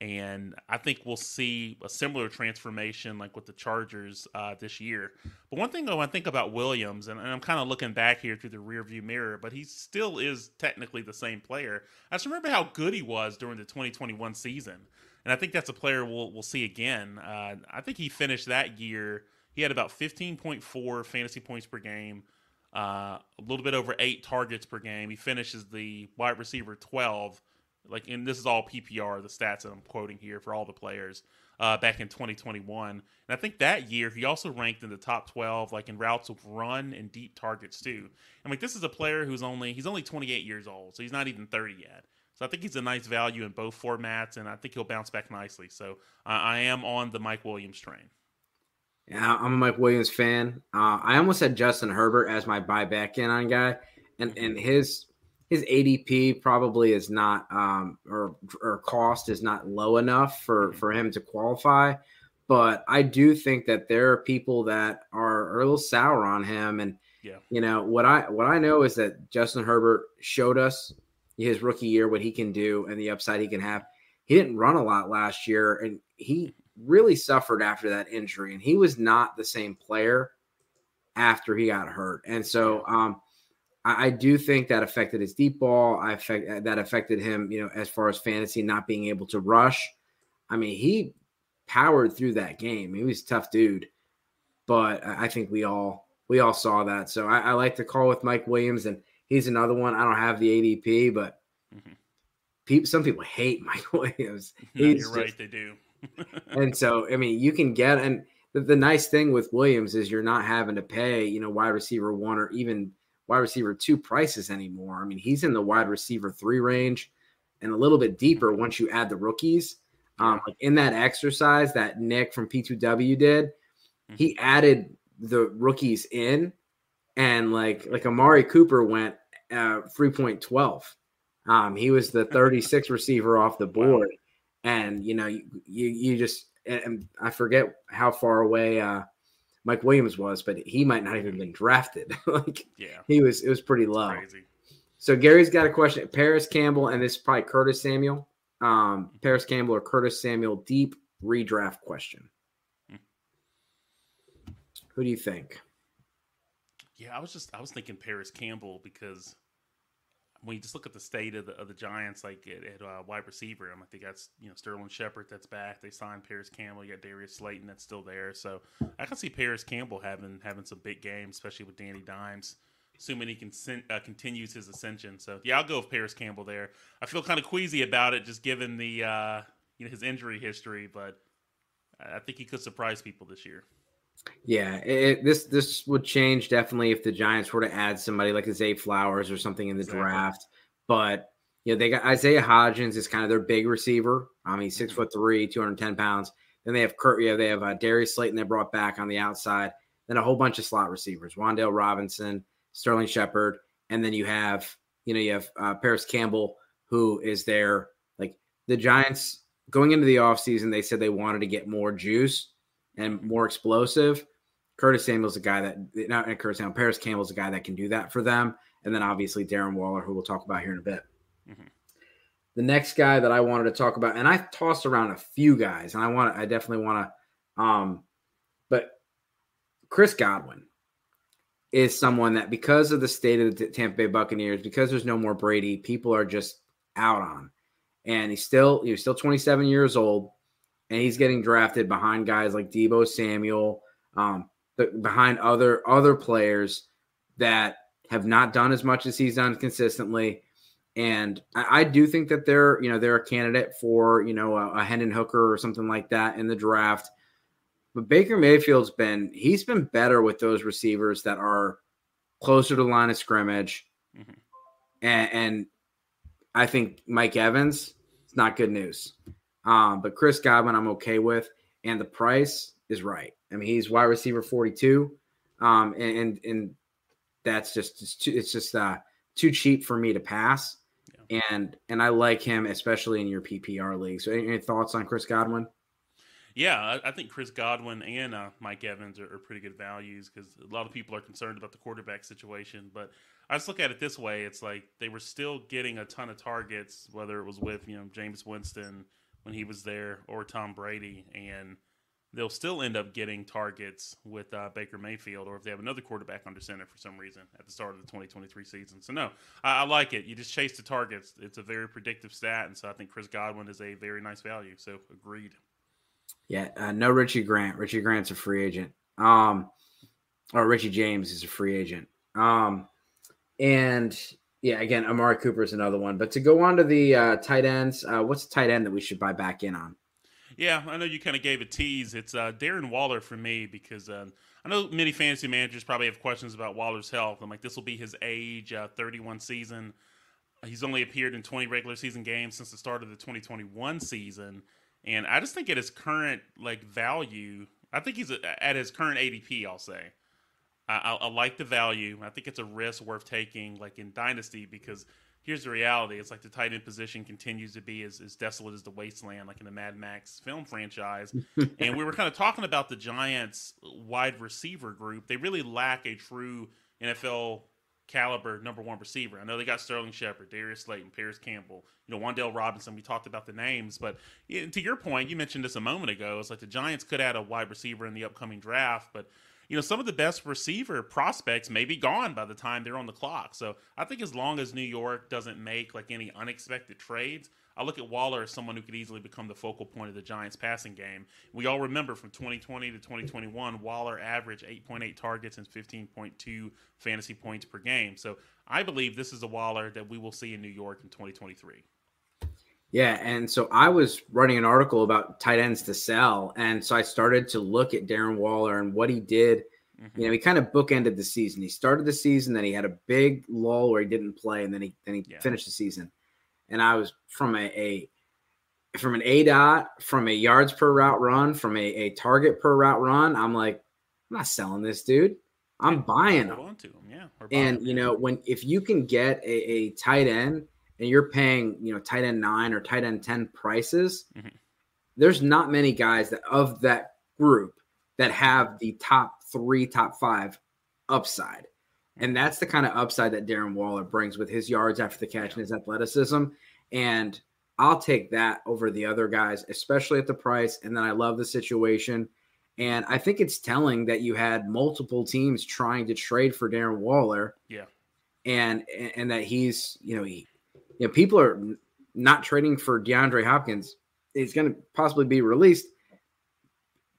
and I think we'll see a similar transformation like with the Chargers uh, this year. But one thing though, I think about Williams, and, and I'm kind of looking back here through the rearview mirror, but he still is technically the same player. I just remember how good he was during the 2021 season and I think that's a player we'll we'll see again. Uh, I think he finished that year. He had about 15.4 fantasy points per game, uh, a little bit over eight targets per game. He finishes the wide receiver 12, like, and this is all PPR, the stats that I'm quoting here for all the players. Uh, back in 2021. And I think that year he also ranked in the top 12, like in routes of run and deep targets too. I mean, this is a player who's only he's only 28 years old, so he's not even 30 yet. So I think he's a nice value in both formats, and I think he'll bounce back nicely. So uh, I am on the Mike Williams train. Yeah, I'm a Mike Williams fan. Uh, I almost had Justin Herbert as my buy back in on guy, and and his his ADP probably is not um, or or cost is not low enough for Mhm. for him to qualify. But I do think that there are people that are, are a little sour on him, and Yeah. you know what I what I know is that Justin Herbert showed us his rookie year what he can do and the upside he can have. He didn't run a lot last year, and he really suffered after that injury, and he was not the same player after he got hurt. And so, um, I, I do think that affected his deep ball. I affect that affected him, you know, as far as fantasy not being able to rush. I mean, he powered through that game. He was a tough dude, but I I think we all we all saw that. So I, I like to call with Mike Williams, and he's another one. I don't have the ADP, but Mhm. people, some people hate Mike Williams. No, you're right, they do. and so I mean, you can get and the, the nice thing with Williams is you're not having to pay, you know, wide receiver one or even wide receiver two prices anymore. I mean, he's in the wide receiver three range and a little bit deeper once you add the rookies. Um, like in that exercise that Nick from P2W did, he added the rookies in, and like like Amari Cooper went uh, three point twelve. Um, he was the 36 receiver off the board, and you know you you, you just and- I forget how far away uh, Mike Williams was, but he might not even been drafted. like yeah, he was, it was pretty low. crazy. So Gary's got a question. Parris Campbell and this is probably Curtis Samuel. Um, Parris Campbell or Curtis Samuel deep redraft question. Hmm. Who do you think? Yeah, I was just I was thinking Parris Campbell because when you just look at the state of the of the Giants, like at, at uh, wide receiver, I'm like they got you know Sterling Shepard that's back. They signed Parris Campbell. You got Darius Slayton that's still there. So I can see Parris Campbell having having some big games, especially with Danny Dimes. Assuming he can uh, continues his ascension, so yeah, I'll go with Parris Campbell there. I feel kind of queasy about it, just given the uh, you know his injury history, but I think he could surprise people this year. Yeah, it, this this would change definitely if the Giants were to add somebody like a Zay Flowers or something in the Exactly. draft. But you know, they got Isaiah Hodgins is kind of their big receiver. I mean, six Mhm. foot three, two hundred ten pounds. Then they have Kurt. Yeah, they have uh, Darius Slayton they brought back on the outside. Then a whole bunch of slot receivers: Wan'Dale Robinson, Sterling Shepard, and then you have you know you have uh, Parris Campbell who is there. Like the Giants going into the offseason, they said they wanted to get more juice and more explosive. Curtis Samuel's a guy that not Curtis Samuel, Parris Campbell's a guy that can do that for them. And then obviously Darren Waller, who we'll talk about here in a bit. Mhm. The next guy that I wanted to talk about, and I tossed around a few guys, and I want I definitely want to um but Chris Godwin is someone that because of the state of the Tampa Bay Buccaneers, because there's no more Brady, people are just out on. And he's still he's still 27 years old and he's getting drafted behind guys like Deebo Samuel, um, behind other other players that have not done as much as he's done consistently. And I, I do think that they're you know they're a candidate for you know a, a Hendon Hooker or something like that in the draft. But Baker Mayfield's been he's been better with those receivers that are closer to the line of scrimmage, Mhm. and, and I think Mike Evans it's not good news. Um, but Chris Godwin, I'm okay with, and the price is right. I mean, he's wide receiver 42, um, and and, and that's just it's, too, it's just uh, too cheap for me to pass. And and I like him, especially in your PPR league. So, any, any thoughts on Chris Godwin? Yeah, I, I think Chris Godwin and uh, Mike Evans are, are pretty good values because a lot of people are concerned about the quarterback situation. But I just look at it this way: it's like they were still getting a ton of targets, whether it was with you know Jameis Winston when he was there or Tom Brady, and they'll still end up getting targets with uh, Baker Mayfield, or if they have another quarterback under center for some reason at the start of the 2023 season. So no, I, I like it. You just chase the targets. It's a very predictive stat, and so I think Chris Godwin is a very nice value. So agreed. Yeah, uh, no Richie Grant. Richie Grant's a free agent. Um, or Richie James is a free agent. Um, and yeah, again, Amari Cooper is another one. But to go on to the uh, tight ends, uh, what's the tight end that we should buy back in on? Yeah, I know you kind of gave a tease. It's uh, Darren Waller for me because uh, I know many fantasy managers probably have questions about Waller's health. I'm like, this will be his age, uh, 31 season. He's only appeared in 20 regular season games since the start of the 2021 season, and I just think at his current like value, I think he's at his current ADP. I'll say, I, I, like the value. I think it's a risk worth taking, like in Dynasty, because here's the reality: it's like the tight end position continues to be as, as desolate as the wasteland, like in the Mad Max film franchise. and we were kind of talking about the Giants' wide receiver group. They really lack a true NFL caliber number one receiver. I know they got Sterling Shepard, Darius Slayton, Parris Campbell, you know, Wan'Dale Robinson. We talked about the names, but to your point, you mentioned this a moment ago. It's like the Giants could add a wide receiver in the upcoming draft, but you know, some of the best receiver prospects may be gone by the time they're on the clock. So I think as long as New York doesn't make like any unexpected trades, I look at Waller as someone who could easily become the focal point of the Giants passing game. We all remember from 2020 to 2021, Waller averaged 8.8 targets and 15.2 fantasy points per game. So I believe this is a Waller that we will see in New York in 2023. Yeah, and so I was writing an article about tight ends to sell, and so I started to look at Darren Waller and what he did. Mm-hmm. You know, he kind of bookended the season. He started the season, then he had a big lull where he didn't play, and then he then he yeah. finished the season and I was from a, a from an A dot, from a yards per route run, from a, a target per route run. I'm like, I'm not selling this dude. I'm buying him. him. Yeah, and you know when if you can get a, a, tight end and you're paying you know tight end nine or tight end ten prices, mm-hmm. there's not many guys that of that group that have the top three, top five upside. And that's the kind of upside that Darren Waller brings with his yards after the catch and his athleticism. And I'll take that over the other guys, especially at the price. And then I love the situation. And I think it's telling that you had multiple teams trying to trade for Darren Waller. Yeah. And and that he's, you know, he you know, people are not trading for DeAndre Hopkins. He's going to possibly be released.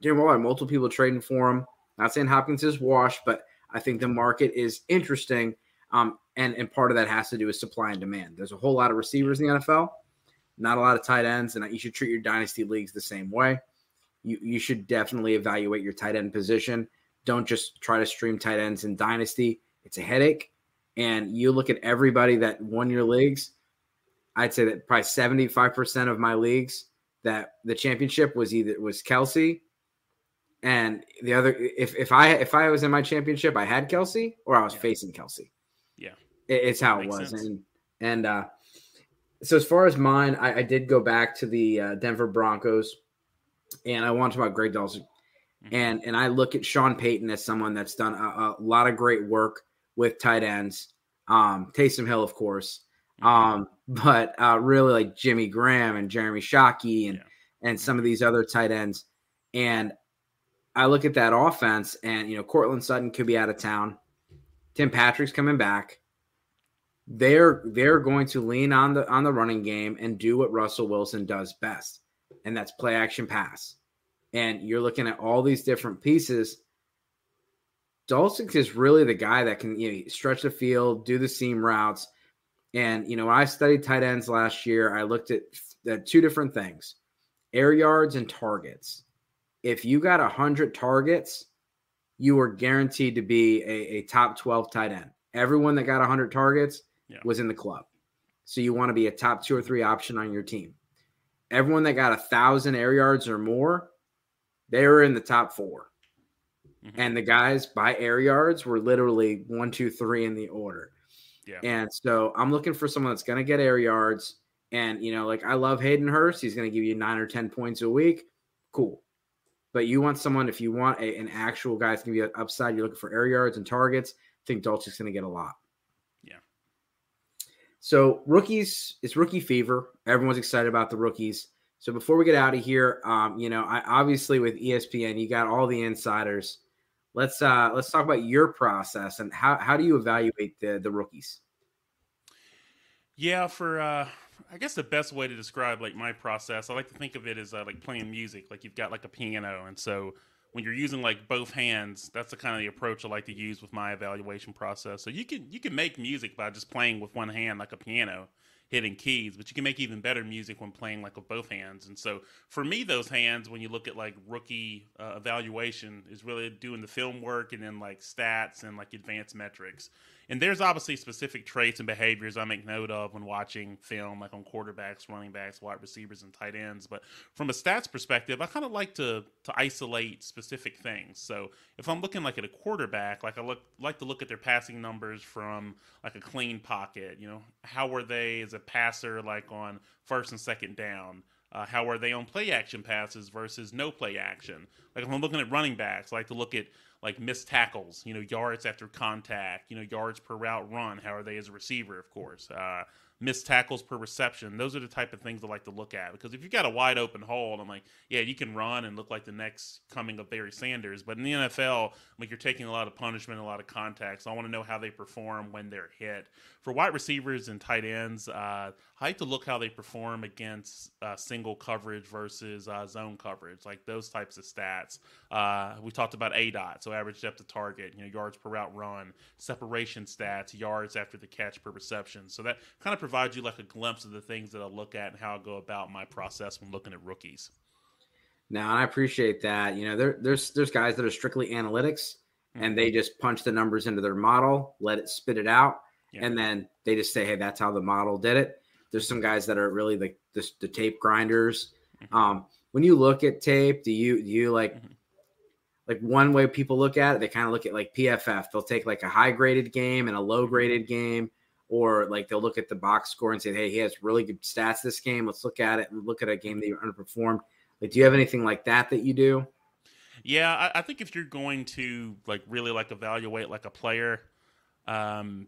Darren Waller, multiple people trading for him. Not saying Hopkins is washed, but I think the market is interesting. Um, and, and part of that has to do with supply and demand. There's a whole lot of receivers in the NFL, not a lot of tight ends, and you should treat your dynasty leagues the same way. You, you should definitely evaluate your tight end position. Don't just try to stream tight ends in dynasty. It's a headache. And you look at everybody that won your leagues. I'd say that probably 75% of my leagues that the championship was either was Kelce and the other, if if I if I was in my championship, I had Kelce or I was yeah. facing Kelce. Yeah, it, it's how it was. Sense. And and uh, so as far as mine, I, I did go back to the uh, Denver Broncos, and I want to talk about Greg Dulcich. Mm-hmm. And and I look at Sean Payton as someone that's done a, a lot of great work with tight ends. Um, Taysom Hill, of course. Um, but uh, really like Jimmy Graham and Jeremy Shockey and yeah. and some of these other tight ends. And I look at that offense, and you know, Courtland Sutton could be out of town. Tim Patrick's coming back. They're they're going to lean on the on the running game and do what Russell Wilson does best, and that's play action pass. And you're looking at all these different pieces. Dulcich is really the guy that can you know, stretch the field, do the seam routes. And you know, when I studied tight ends last year, I looked at, at two different things: air yards and targets if you got 100 targets, you were guaranteed to be a, a top 12 tight end. Everyone that got 100 targets yeah. was in the club. So you want to be a top two or three option on your team. Everyone that got a thousand air yards or more, they were in the top 4 mm-hmm. And the guys by air yards were literally one, two, three in the order. Yeah. And so I'm looking for someone that's going to get air yards. And, you know, like I love Hayden Hurst. He's going to give you nine or 10 points a week. Cool. But you want someone, if you want a, an actual guy that's going to be upside, you're looking for air yards and targets. I think Dulcich's going to get a lot. Yeah. So rookies, it's rookie fever. Everyone's excited about the rookies. So before we get out of here, um, you know, I, obviously with ESPN, you got all the insiders. Let's uh, let's talk about your process and how how do you evaluate the the rookies? Yeah, for uh, I guess the best way to describe like my process, I like to think of it as uh, like playing music. Like you've got like a piano, and so when you're using like both hands, that's the kind of the approach I like to use with my evaluation process. So you can you can make music by just playing with one hand like a piano, hitting keys, but you can make even better music when playing like with both hands. And so for me, those hands, when you look at like rookie uh, evaluation, is really doing the film work and then like stats and like advanced metrics. And there's obviously specific traits and behaviors I make note of when watching film, like on quarterbacks, running backs, wide receivers, and tight ends. But from a stats perspective, I kind of like to to isolate specific things. So if I'm looking like at a quarterback, like I look like to look at their passing numbers from like a clean pocket. You know, how were they as a passer, like on first and second down? Uh, how are they on play action passes versus no play action? Like if I'm looking at running backs, I like to look at like missed tackles, you know, yards after contact, you know, yards per route run. How are they as a receiver, of course? Uh, missed tackles per reception. Those are the type of things I like to look at because if you've got a wide open hole, I'm like, yeah, you can run and look like the next coming of Barry Sanders. But in the NFL, like you're taking a lot of punishment, a lot of contacts. So I want to know how they perform when they're hit. For wide receivers and tight ends, uh, I like to look how they perform against uh, single coverage versus uh, zone coverage, like those types of stats. Uh, we talked about A dot, so average depth of target, you know, yards per route run, separation stats, yards after the catch per reception. So that kind of provides you like a glimpse of the things that I look at and how I go about my process when looking at rookies. Now, and I appreciate that. You know, there, there's there's guys that are strictly analytics, mm-hmm. and they just punch the numbers into their model, let it spit it out, yeah. and then they just say, "Hey, that's how the model did it." There's some guys that are really like the, the tape grinders. Mm-hmm. Um, when you look at tape, do you do you like mm-hmm. like one way people look at it? They kind of look at like PFF. They'll take like a high graded game and a low graded game, or like they'll look at the box score and say, "Hey, he has really good stats this game. Let's look at it and look at a game that you underperformed." Like, do you have anything like that that you do? Yeah, I, I think if you're going to like really like evaluate like a player, um,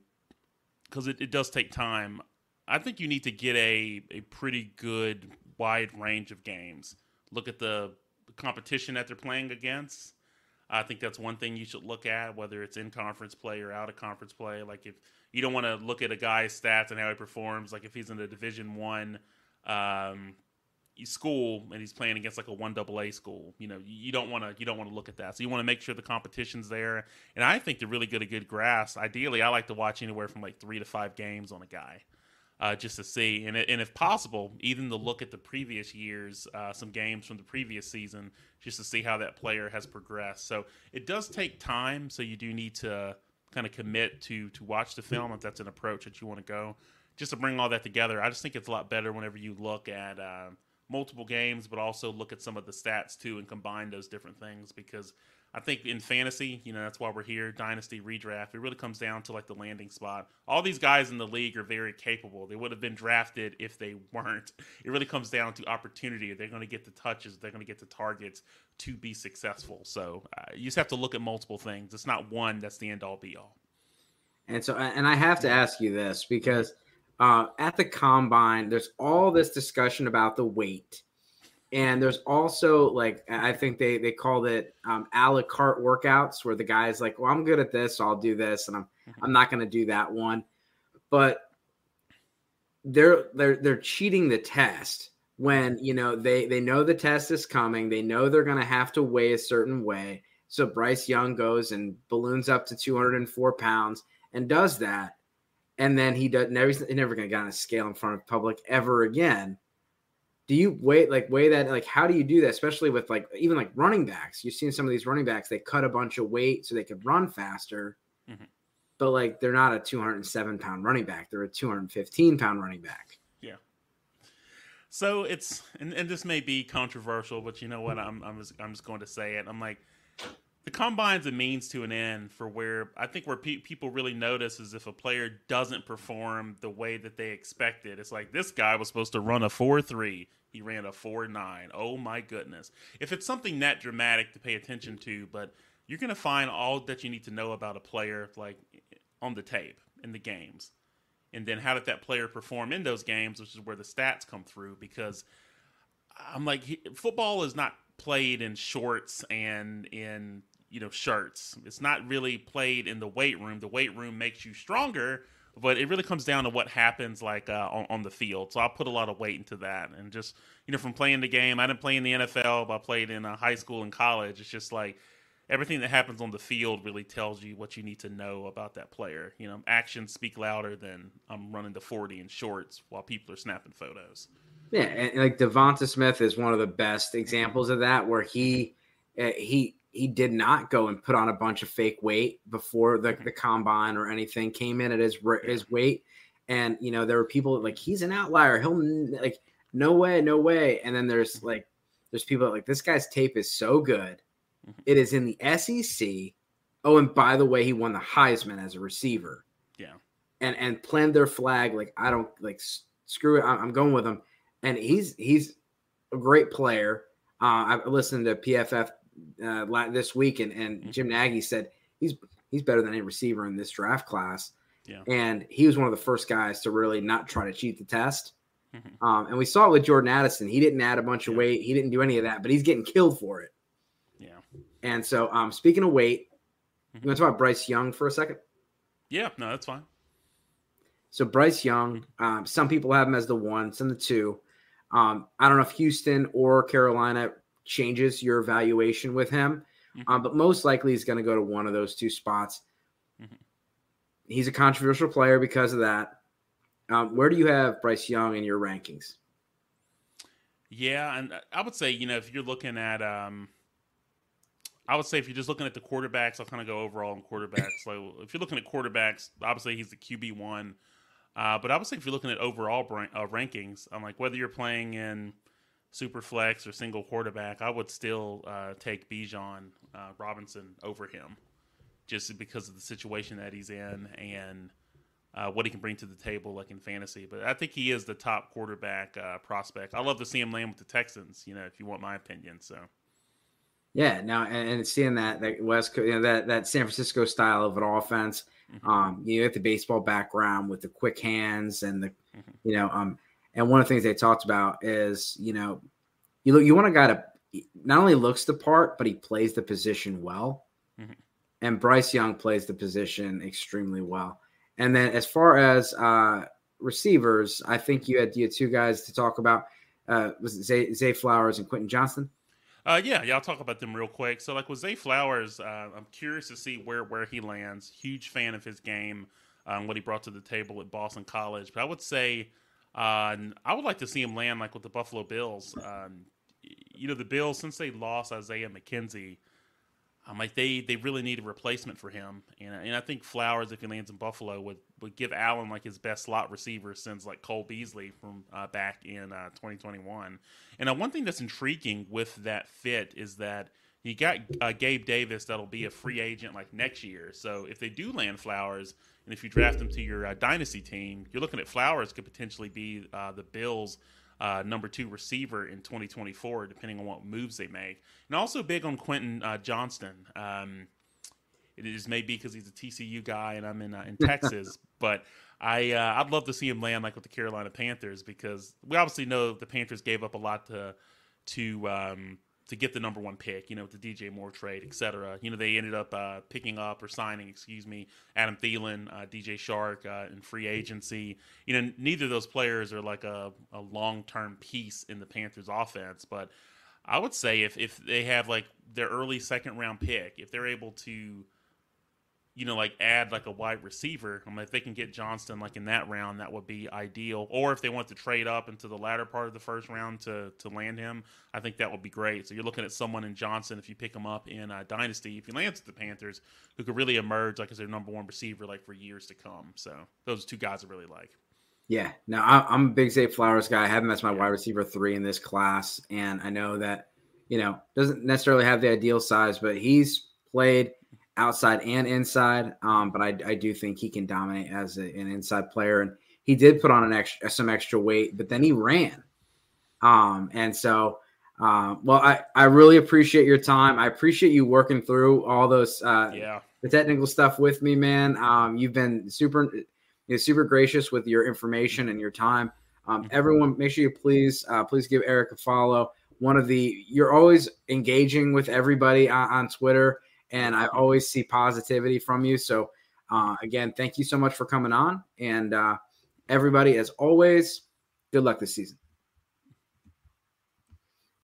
because it, it does take time. I think you need to get a, a pretty good wide range of games. Look at the competition that they're playing against. I think that's one thing you should look at, whether it's in conference play or out of conference play. Like if you don't want to look at a guy's stats and how he performs, like if he's in a Division One um, school and he's playing against like a one double A school, you know, you don't want to you don't want to look at that. So you want to make sure the competition's there. And I think to really get a good grasp, ideally, I like to watch anywhere from like three to five games on a guy uh, just to see, and, and if possible, even to look at the previous years, uh, some games from the previous season, just to see how that player has progressed. So it does take time. So you do need to kind of commit to to watch the film if that's an approach that you want to go. Just to bring all that together, I just think it's a lot better whenever you look at uh, multiple games, but also look at some of the stats too and combine those different things because I think in fantasy, you know, that's why we're here. Dynasty redraft. It really comes down to like the landing spot. All these guys in the league are very capable. They would have been drafted if they weren't. It really comes down to opportunity. They're going to get the touches. They're going to get the targets to be successful. So uh, you just have to look at multiple things. It's not one that's the end all be all. And so, and I have to ask you this because uh, at the combine, there's all this discussion about the weight and there's also like I think they they called it um, a la carte workouts where the guy's like, "Well, I'm good at this, so I'll do this," and I'm mm-hmm. I'm not going to do that one. But they're they're they're cheating the test when you know they they know the test is coming. They know they're going to have to weigh a certain way. So Bryce Young goes and balloons up to 204 pounds and does that, and then he does never he's never going to get on a scale in front of public ever again. Do you wait like weigh that like how do you do that especially with like even like running backs? You've seen some of these running backs they cut a bunch of weight so they could run faster. Mm-hmm. but like they're not a 207 pound running back they're a 215 pound running back. Yeah. So it's and, and this may be controversial but you know what? I'm i'm just, I'm just going to say it. I'm like the combine's a means to an end for where I think where pe- people really notice is if a player doesn't perform the way that they expected. It's like this guy was supposed to run a four three, he ran a four nine. Oh my goodness! If it's something that dramatic to pay attention to, but you're gonna find all that you need to know about a player like on the tape in the games, and then how did that player perform in those games, which is where the stats come through. Because I'm like, football is not played in shorts and in you know shirts. It's not really played in the weight room. The weight room makes you stronger, but it really comes down to what happens like uh, on, on, the field. So I'll put a lot of weight into that, and just you know from playing the game. I didn't play in the NFL, but I played in uh, high school and college. It's just like everything that happens on the field really tells you what you need to know about that player. You know, actions speak louder than I'm running the 40 in shorts while people are snapping photos. Yeah, and like Devonta Smith is one of the best examples of that, where he uh, he he did not go and put on a bunch of fake weight before the, the combine or anything. Came in at his his weight, and you know there were people like he's an outlier. He'll like no way, no way. And then there's like there's people like this guy's tape is so good. Mm-hmm. It is in the SEC. Oh, and by the way, he won the Heisman as a receiver. Yeah, and and planned their flag like I don't like screw it. I'm going with him, and he's he's a great player. Uh, I listened to PFF uh, this week, and, and mm-hmm. Jim Nagy said he's he's better than any receiver in this draft class. Yeah. And he was one of the first guys to really not try to cheat the test. Mm-hmm. Um, and we saw it with Jordan Addison. He didn't add a bunch of weight. He didn't do any of that, but he's getting killed for it. Yeah. And so, um, speaking of weight, mm-hmm. you want to talk about Bryce Young for a second? Yeah, no, that's fine. So Bryce Young, mm-hmm. um, some people have him as the one, some the two. Um, I don't know if Houston or Carolina changes your evaluation with him, mm-hmm. um, but most likely he's going to go to one of those two spots. Mm-hmm. He's a controversial player because of that. Um, where do you have Bryce Young in your rankings? Yeah, and I would say you know if you're looking at, um, I would say if you're just looking at the quarterbacks, I'll kind of go overall in quarterbacks. so if you're looking at quarterbacks, obviously he's the QB one. Uh, but I would say if you're looking at overall uh, rankings, I'm like whether you're playing in super flex or single quarterback, I would still uh, take Bijan uh, Robinson over him, just because of the situation that he's in and uh, what he can bring to the table, like in fantasy. But I think he is the top quarterback uh, prospect. I love to see him land with the Texans. You know, if you want my opinion, so. Yeah, now and, and seeing that that West, you know, that that San Francisco style of an offense, Mm-hmm. Um, you get the baseball background with the quick hands and the, mm-hmm. you know, um, and one of the things they talked about is, you know, you look, you want a guy to not only looks the part, but he plays the position well. Mm-hmm. And Bryce Young plays the position extremely well. And then as far as uh, receivers, I think you had you had two guys to talk about. Uh, was it Zay, Zay Flowers and Quentin Johnston? Uh, yeah, yeah, I'll talk about them real quick. So, like with Zay Flowers, uh, I'm curious to see where where he lands. Huge fan of his game, um, what he brought to the table at Boston College. But I would say, uh, I would like to see him land like with the Buffalo Bills. Um, you know, the Bills since they lost Isaiah McKenzie, I'm like they they really need a replacement for him, and and I think Flowers, if he lands in Buffalo, would would give Allen like his best slot receiver since like Cole Beasley from uh, back in uh, 2021. And uh, one thing that's intriguing with that fit is that you got uh, Gabe Davis that'll be a free agent like next year. So if they do land Flowers, and if you draft him to your uh, dynasty team, you're looking at Flowers could potentially be uh, the Bills' uh, number two receiver in 2024, depending on what moves they make. And also big on Quentin uh, Johnston. Um, it is maybe because he's a TCU guy and I'm in uh, in Texas, but I uh, I'd love to see him land like with the Carolina Panthers because we obviously know the Panthers gave up a lot to to um, to get the number one pick, you know, with the DJ Moore trade, et cetera. You know, they ended up uh, picking up or signing, excuse me, Adam Thielen, uh, DJ Chark uh, in free agency. You know, neither of those players are like a, a long term piece in the Panthers offense, but I would say if, if they have like their early second round pick, if they're able to you know, like add like a wide receiver. I'm mean, if they can get Johnston like in that round, that would be ideal. Or if they want to trade up into the latter part of the first round to to land him, I think that would be great. So you're looking at someone in Johnson if you pick him up in uh, Dynasty, if he lands at the Panthers, who could really emerge like as their number one receiver like for years to come. So those two guys I really like. Yeah, no, I'm a big Zay Flowers guy. I have him as my wide receiver three in this class, and I know that you know doesn't necessarily have the ideal size, but he's played outside and inside. Um, but I, I, do think he can dominate as a, an inside player. And he did put on an extra some extra weight, but then he ran. Um, and so, uh, well, I, I really appreciate your time. I appreciate you working through all those uh, yeah the technical stuff with me, man. Um, you've been super you know, super gracious with your information and your time. Um, mm-hmm. everyone, make sure you please uh, please give Eric a follow. One of the you're always engaging with everybody on, on Twitter and I always see positivity from you. So, uh, again, thank you so much for coming on. And uh, everybody, as always, good luck this season.